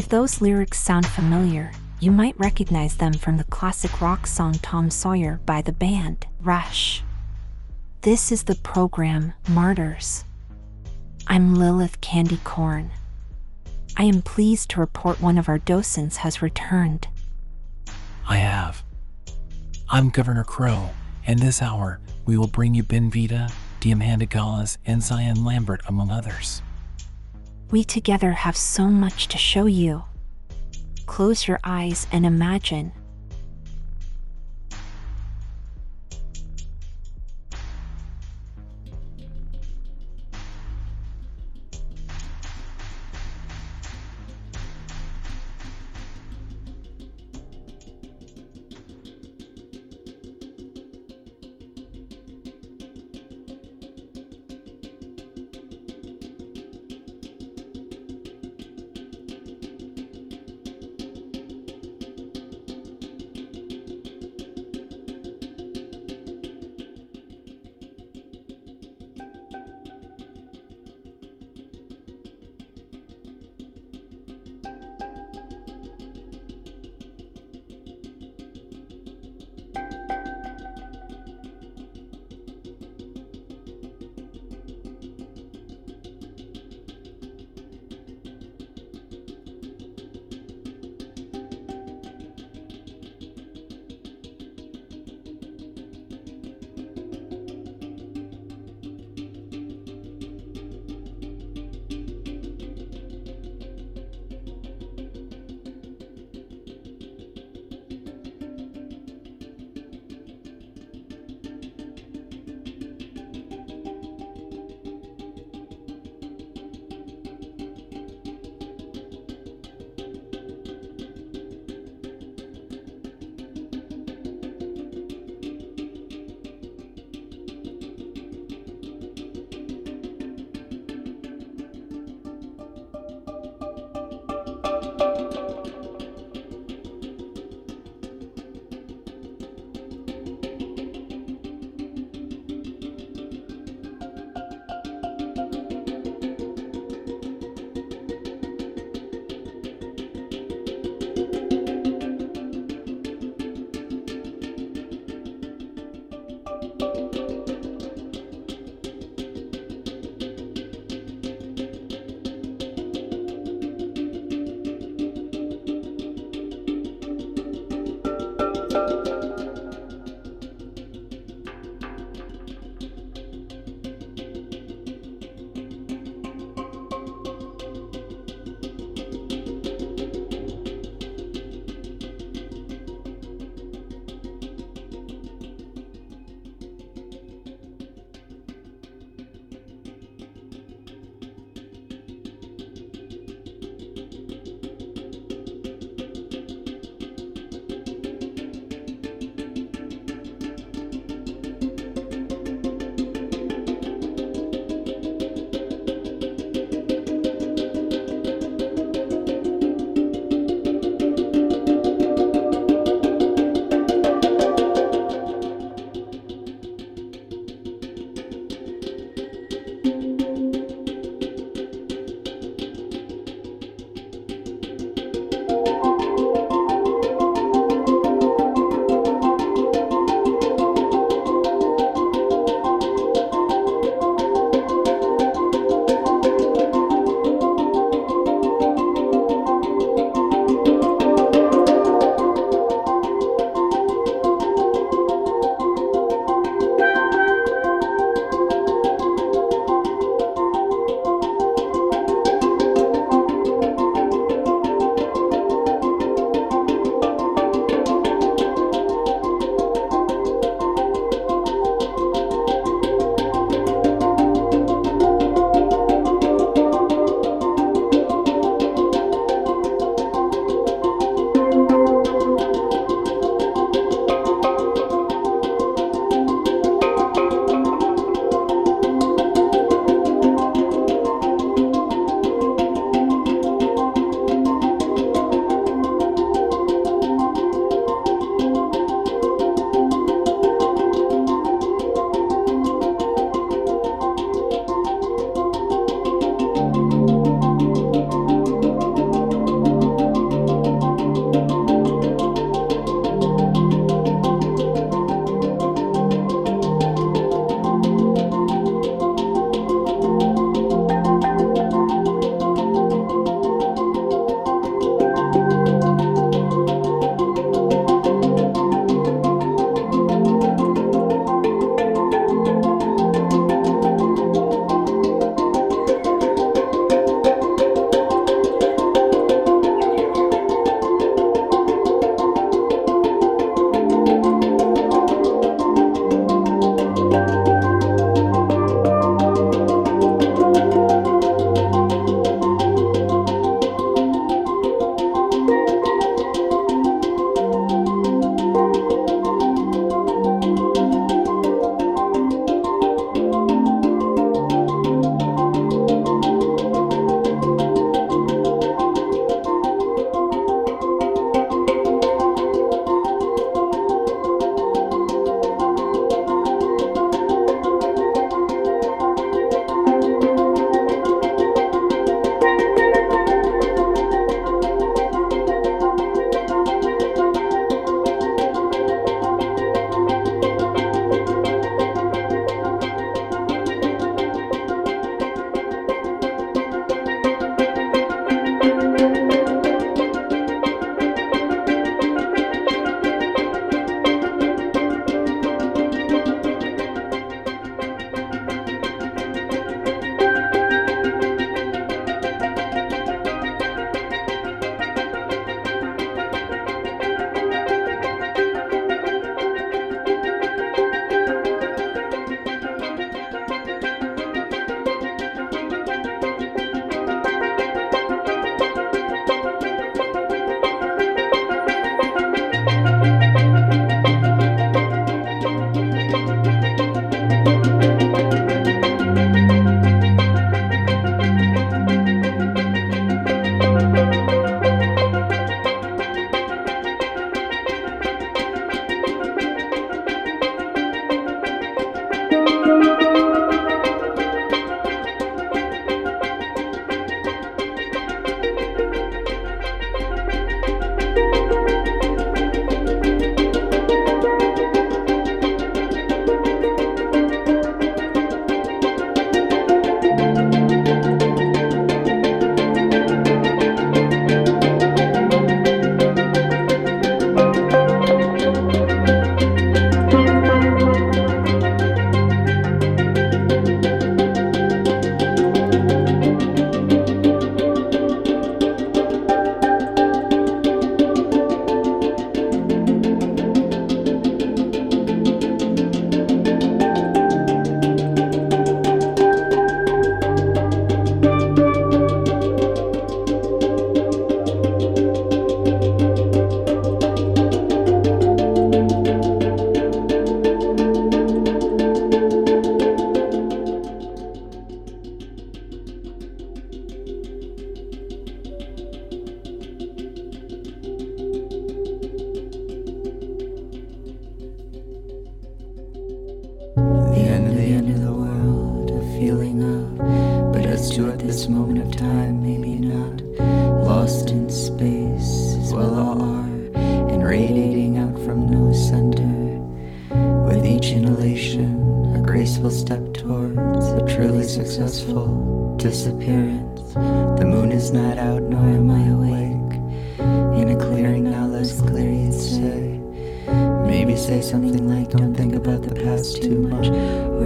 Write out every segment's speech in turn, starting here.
If those lyrics sound familiar, you might recognize them from the classic rock song Tom Sawyer by the band Rush. This is the program Martyrs. I'm Lilith Candy Corn. I am pleased to report one of our docents has returned. I have. I'm Governor Crow, and this hour we will bring you Ben Vida, Diamanda Galás, and Zion Lambert, among others. We together have so much to show you. Close your eyes and imagine.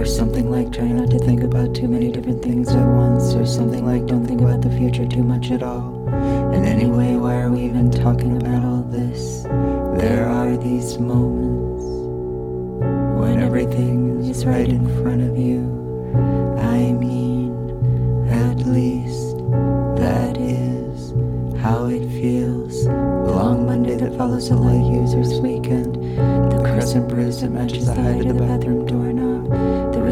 Or something like, try not to think about too many different things at once. Or something like, don't think about the future too much at all. And anyway, why are we even talking about all this? There are these moments when everything is right in front of you. I mean, at least that is how it feels. The long Monday that follows a light user's weekend. The crescent bruise that matches the height of the bathroom doorknob.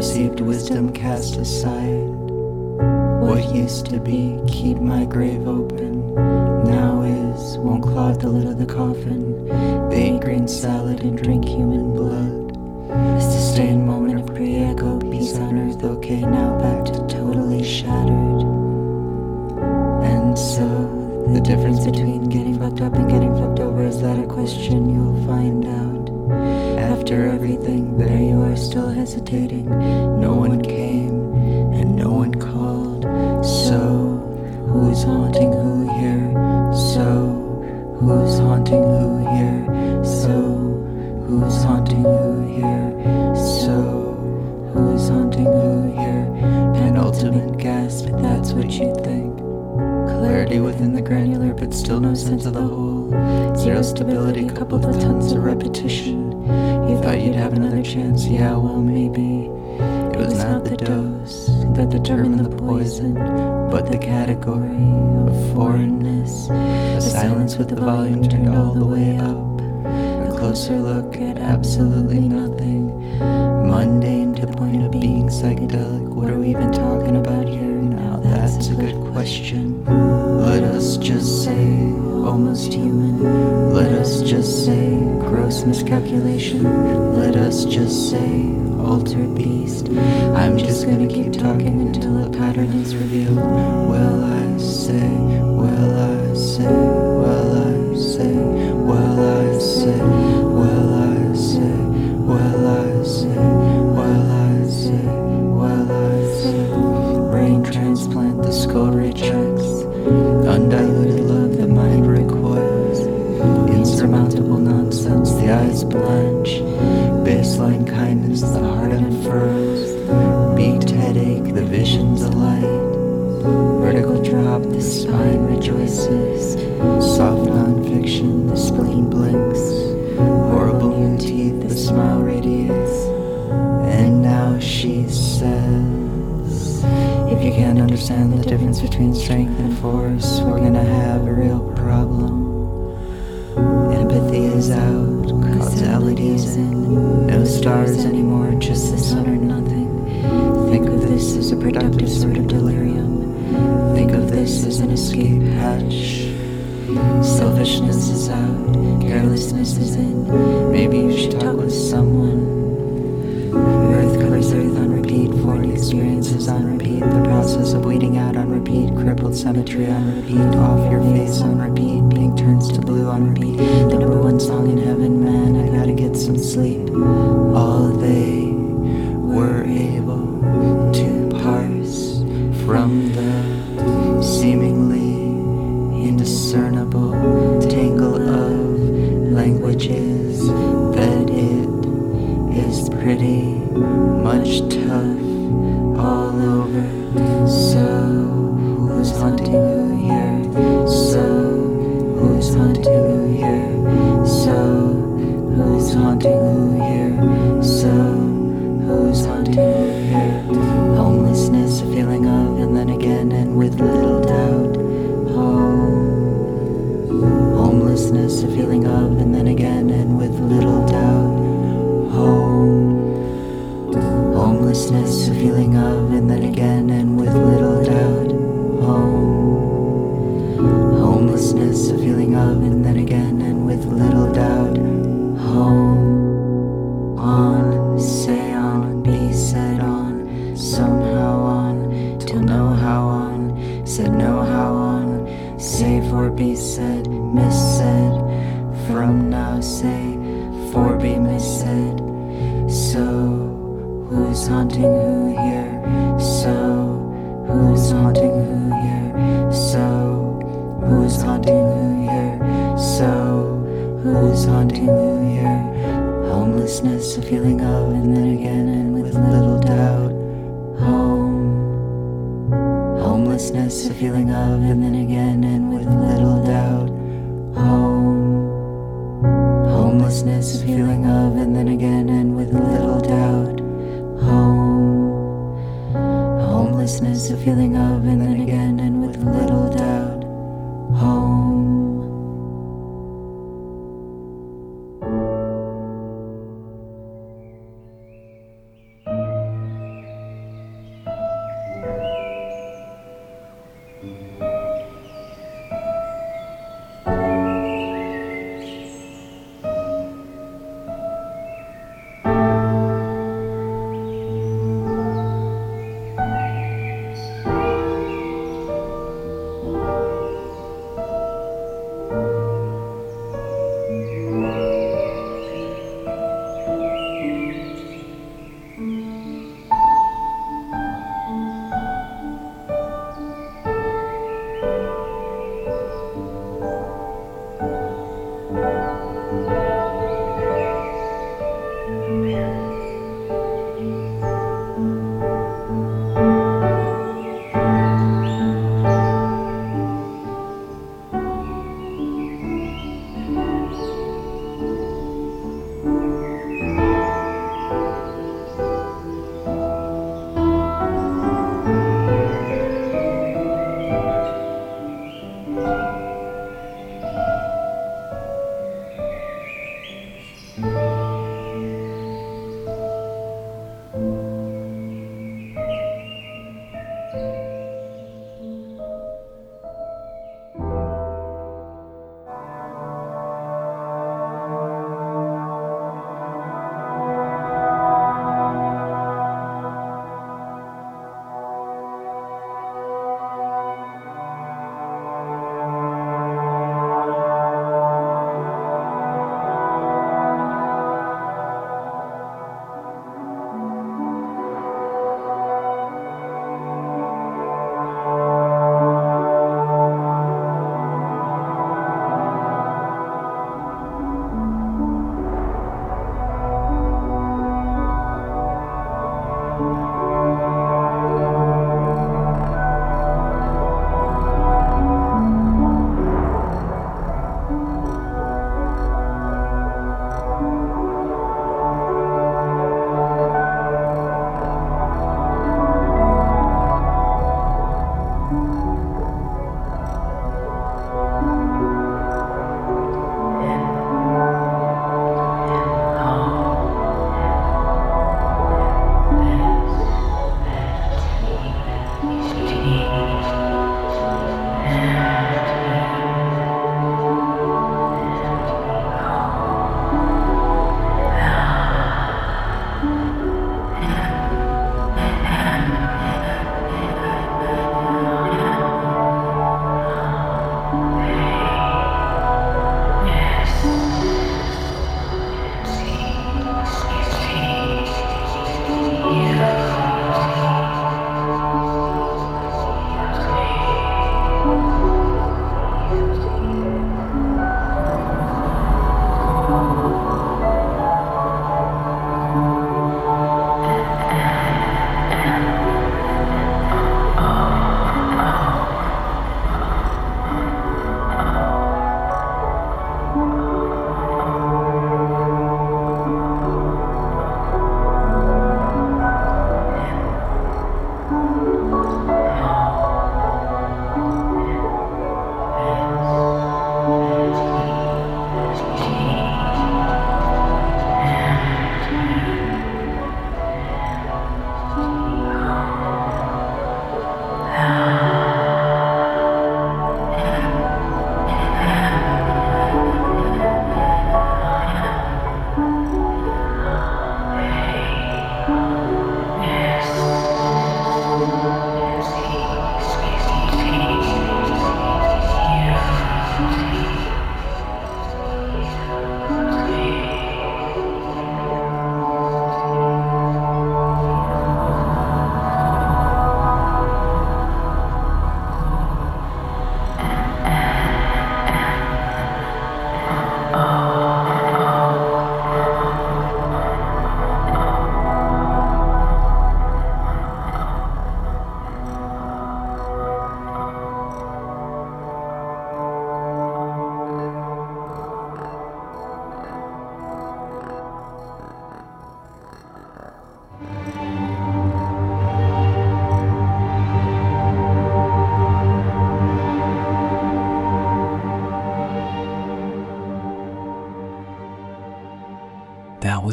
Received wisdom cast aside. What used to be, keep my grave open. Now is, won't clog the lid of the coffin. They eat green salad and drink human blood. Sustained moment of pre-echo, peace on earth, okay, now back to totally shattered. And so, the difference between getting fucked up and getting fucked over is that a question you'll find out. After everything, there you are still hesitating. No one came, and no one called. So, who's haunting who here? So, who's haunting who here? So, who's haunting who here? So, who's haunting who here? Penultimate gasp, that's what you think. Clarity within the granular, but still no sense of the whole. Zero stability coupled with tons of repetition. You'd have another chance, yeah, well, maybe. It was not the dose that determined the poison, but the category of foreignness. A silence with the volume turned all the way up. A closer look at absolutely nothing. Mundane to the point of being psychedelic. What are we even talking about here? Now that's a good question. Let us just say almost human. Let us just say gross miscalculation. Let us just say altered beast. I'm just gonna keep talking until a pattern is revealed. Well, I say, well, I say, well, I say, well, I say, well, I say, well, I say, well, eyes. Baseline kindness, the heart unfurls. Beat headache, the vision's alight. Vertical drop, the spine rejoices. Soft nonfiction, the spleen blinks. Horrible new teeth, the smile radiates. And now she says, If you can't understand the difference between strength and force, Anymore, just the sun or nothing. Think of this as a productive sort of delirium. Think of this as an escape hatch. Selfishness is out, carelessness is in. Maybe you should talk with someone. Earth covers earth on repeat, foreign experiences on repeat, the process of weeding out on repeat, crippled cemetery on repeat, off your face on repeat, much tough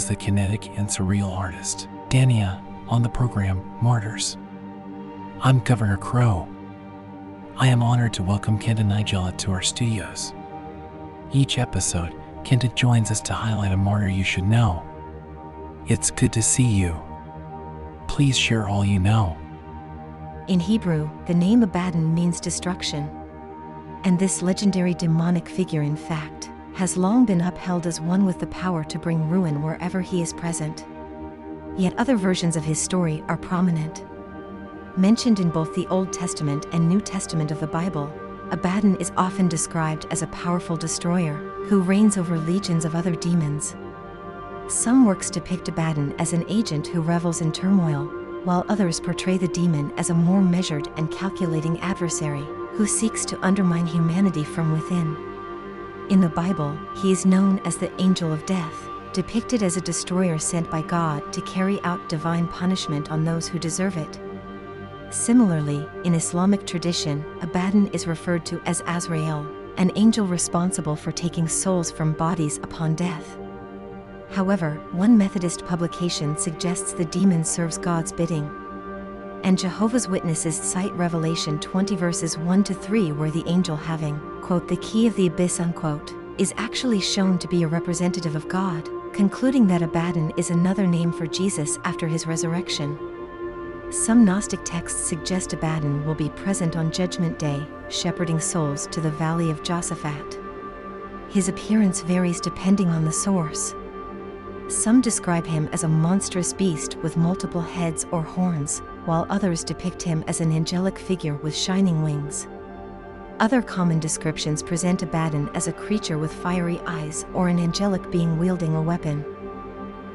The kinetic and surreal artist, Dania, on the program Martyrs. I'm Governor Crow. I am honored to welcome Kenda Nigella to our studios. Each episode, Kenda joins us to highlight a martyr you should know. It's good to see you. Please share all you know. In Hebrew, the name Abaddon means destruction. And this legendary demonic figure, in fact, has long been upheld as one with the power to bring ruin wherever he is present. Yet other versions of his story are prominent. Mentioned in both the Old Testament and New Testament of the Bible, Abaddon is often described as a powerful destroyer who reigns over legions of other demons. Some works depict Abaddon as an agent who revels in turmoil, while others portray the demon as a more measured and calculating adversary who seeks to undermine humanity from within. In the Bible, he is known as the Angel of Death, depicted as a destroyer sent by God to carry out divine punishment on those who deserve it. Similarly, in Islamic tradition, Abaddon is referred to as Azrael, an angel responsible for taking souls from bodies upon death. However, one Methodist publication suggests the demon serves God's bidding. And Jehovah's Witnesses cite Revelation 20 verses 1 to 3 where the angel having, quote, the key of the abyss, unquote, is actually shown to be a representative of God, concluding that Abaddon is another name for Jesus after his resurrection. Some Gnostic texts suggest Abaddon will be present on Judgment Day, shepherding souls to the Valley of Josaphat. His appearance varies depending on the source. Some describe him as a monstrous beast with multiple heads or horns, while others depict him as an angelic figure with shining wings. Other common descriptions present Abaddon as a creature with fiery eyes or an angelic being wielding a weapon.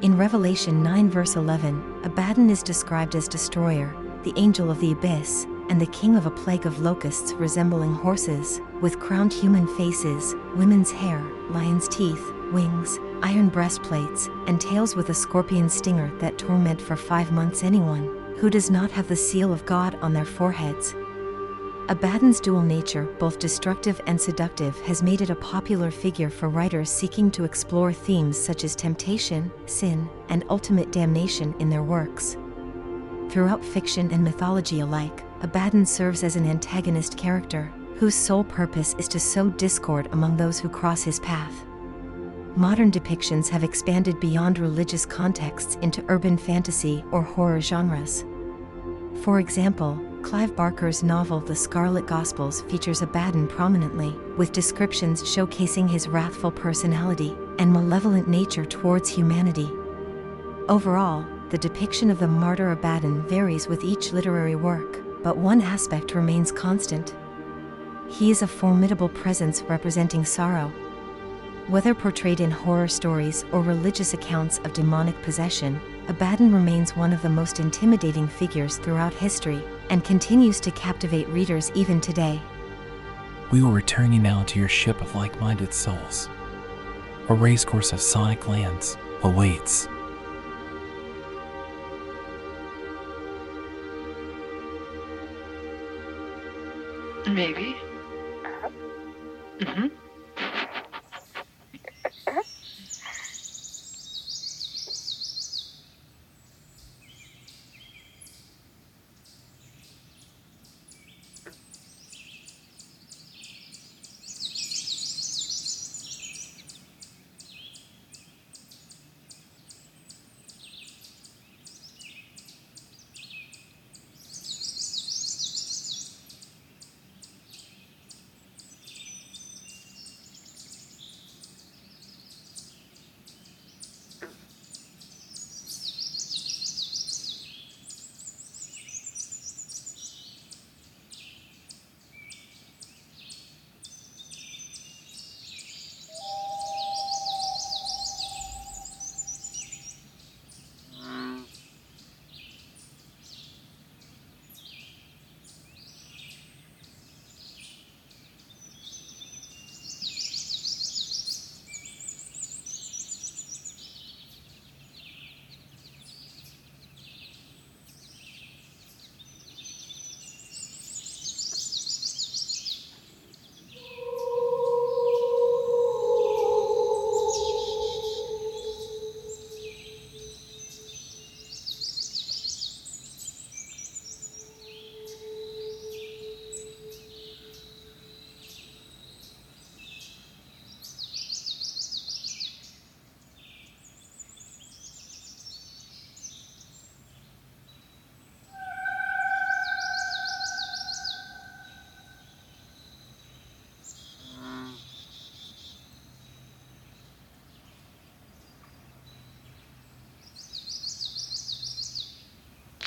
In Revelation 9, verse 11, Abaddon is described as destroyer, the angel of the abyss, and the king of a plague of locusts resembling horses, with crowned human faces, women's hair, lion's teeth, wings, iron breastplates, and tails with a scorpion stinger that torment for five months anyone who does not have the seal of God on their foreheads. Abaddon's dual nature, both destructive and seductive, has made it a popular figure for writers seeking to explore themes such as temptation, sin, and ultimate damnation in their works. Throughout fiction and mythology alike, Abaddon serves as an antagonist character, whose sole purpose is to sow discord among those who cross his path. Modern depictions have expanded beyond religious contexts into urban fantasy or horror genres. For example, Clive Barker's novel The Scarlet Gospels features Abaddon prominently, with descriptions showcasing his wrathful personality and malevolent nature towards humanity. Overall, the depiction of the martyr Abaddon varies with each literary work, but one aspect remains constant. He is a formidable presence representing sorrow. Whether portrayed in horror stories or religious accounts of demonic possession, Abaddon remains one of the most intimidating figures throughout history and continues to captivate readers even today. We will return you now to your ship of like minded souls. A racecourse of sonic lands awaits. Maybe. Mm-hmm.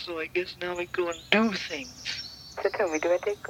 So I guess now we go and do things. So tell me, do I take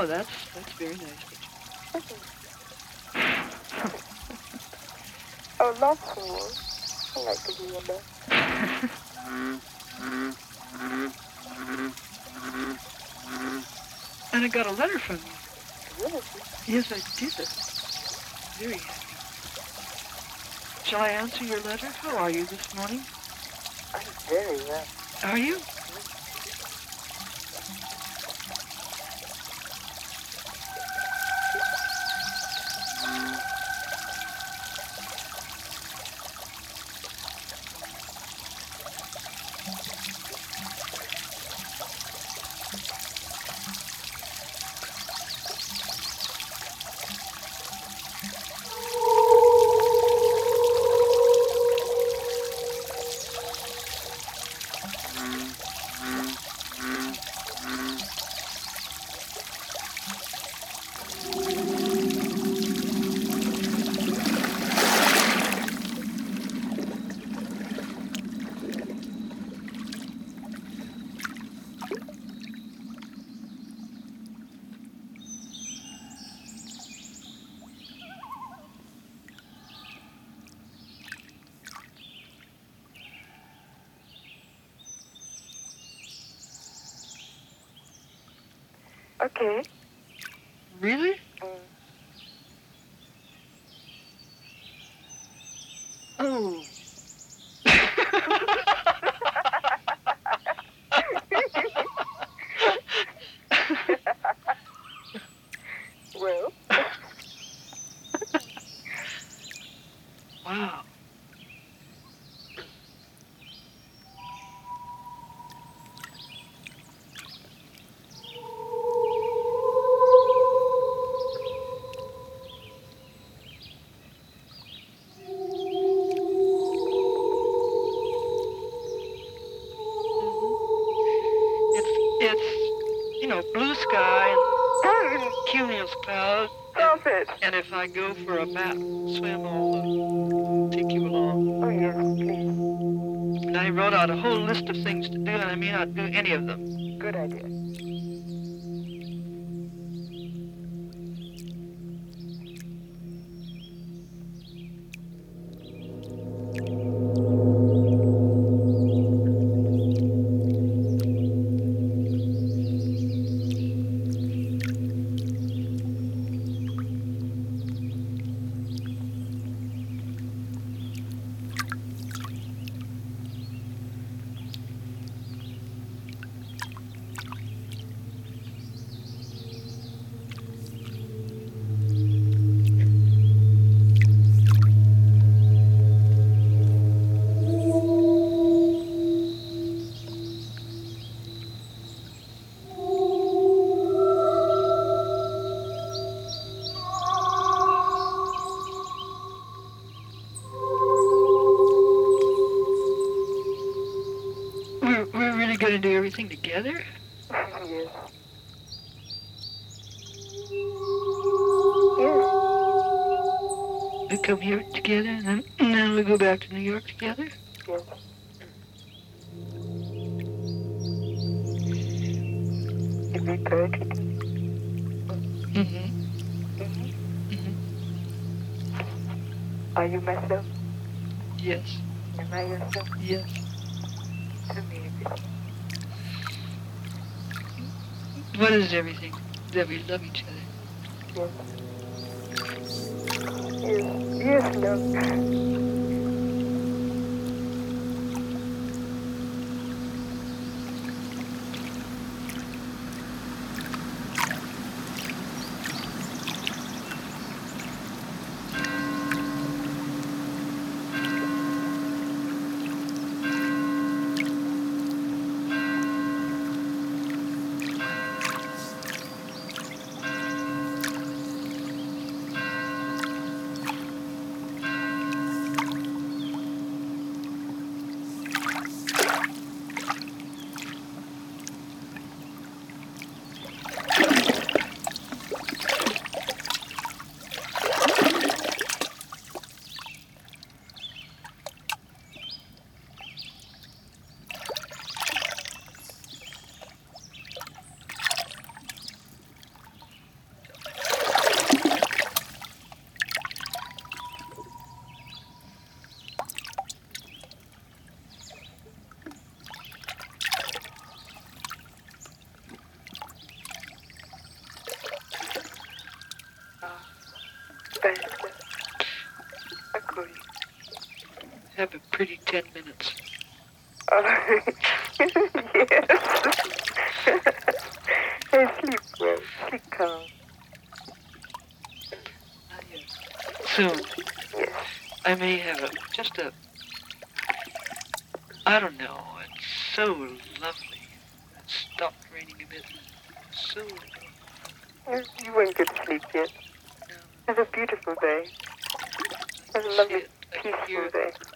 Oh, that's that's very nice. Oh, lots more. I like to hear that. And I got a letter from you. Really? Yes, I did. Very happy. Shall I answer your letter? How are you this morning? I'm very well. Are you? Okay. Really? Mm. Oh. And if I go for a bat swim, I'll uh, take you along. Oh, yes, please. And I wrote out a whole list of things to do, and I may not do any of them. Good idea. going to do everything together? Yes. We come here together and then, and then we go back to New York together? Yes. Is good? Mm-hmm. Mm-hmm. Mm-hmm. Are you myself? Yes. Am I yourself? Yes. What is everything? That we love each other. Yes. Yes, yes. You. I. Have a pretty ten minutes. Oh, yes. sleep well. Sleep calm. Soon. Yes. I may have a just a. I don't know. It's so lovely. It stopped raining a bit. So. You, you won't get to sleep yet. Have a beautiful day. Have a lovely, it. I can hear peaceful day.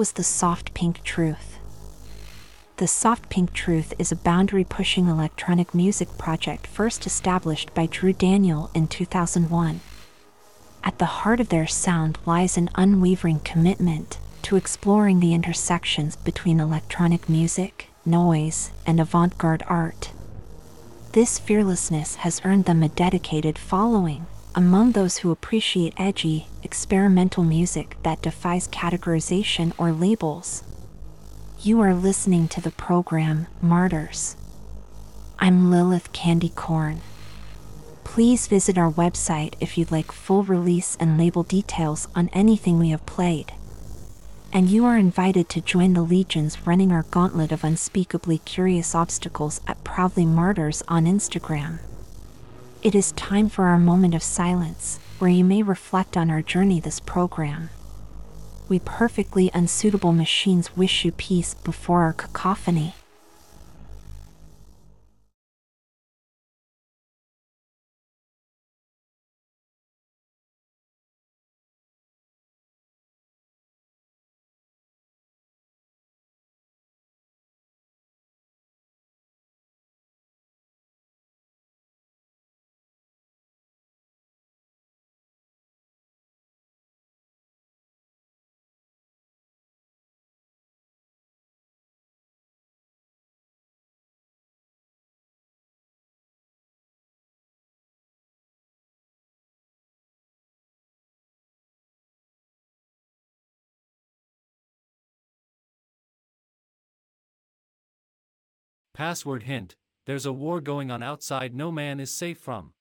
Was the Soft Pink Truth. The Soft Pink Truth is a boundary pushing electronic music project first established by Drew Daniel in 2001. At the heart of their sound lies an unwavering commitment to exploring the intersections between electronic music, noise, and avant garde art. This fearlessness has earned them a dedicated following among those who appreciate edgy, experimental music that defies categorization or labels. You are listening to the program Martyrs. I'm Lilith Candy Corn. Please visit our website if you'd like full release and label details on anything we have played. And you are invited to join the legions running our gauntlet of unspeakably curious obstacles at Proudly Martyrs on Instagram. It is time for our moment of silence, where you may reflect on our journey this program. We perfectly unsuitable machines wish you peace before our cacophony. Password hint there's a war going on outside no man is safe from.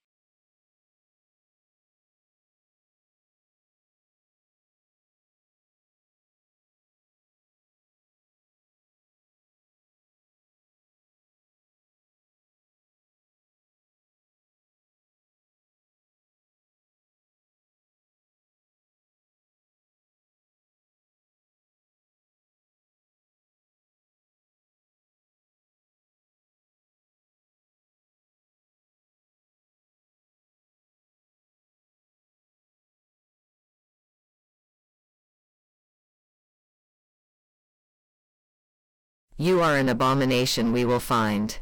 You are an abomination we will find.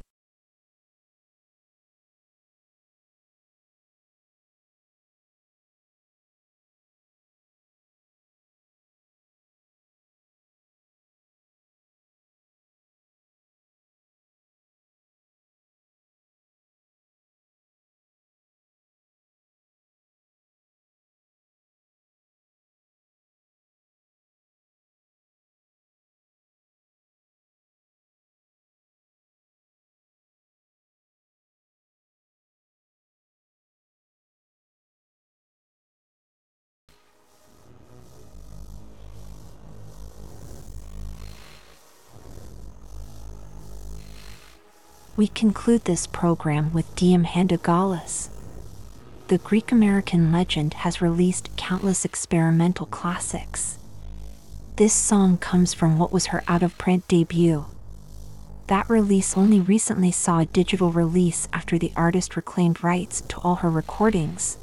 We conclude this program with Diamanda Galás. The Greek American legend has released countless experimental classics. This song comes from what was her out of print debut. That release only recently saw a digital release after the artist reclaimed rights to all her recordings.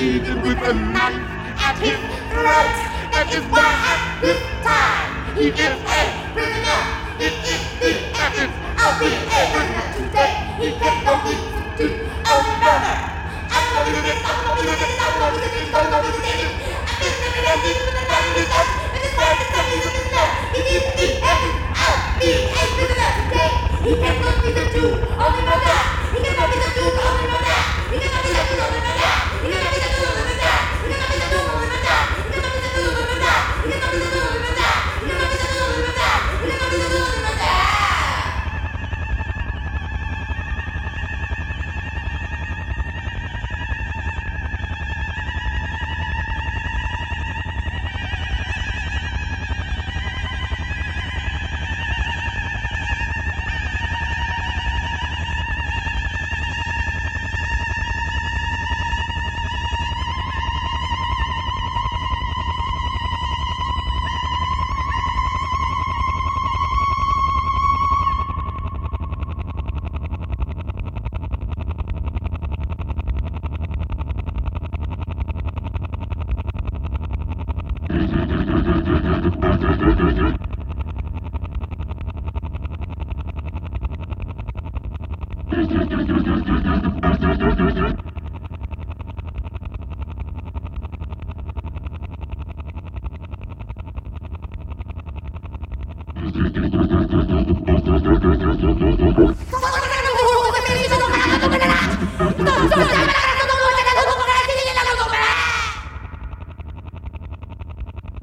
even with a knife at his throat. That is why at this time he is a prisoner. It is the essence of the prisoner. Today he can no need to another. I'm not losing it, I'm I'm I'm. I'm the two is the sun prisoner. Today he can no need to do another. He can no. Yeah!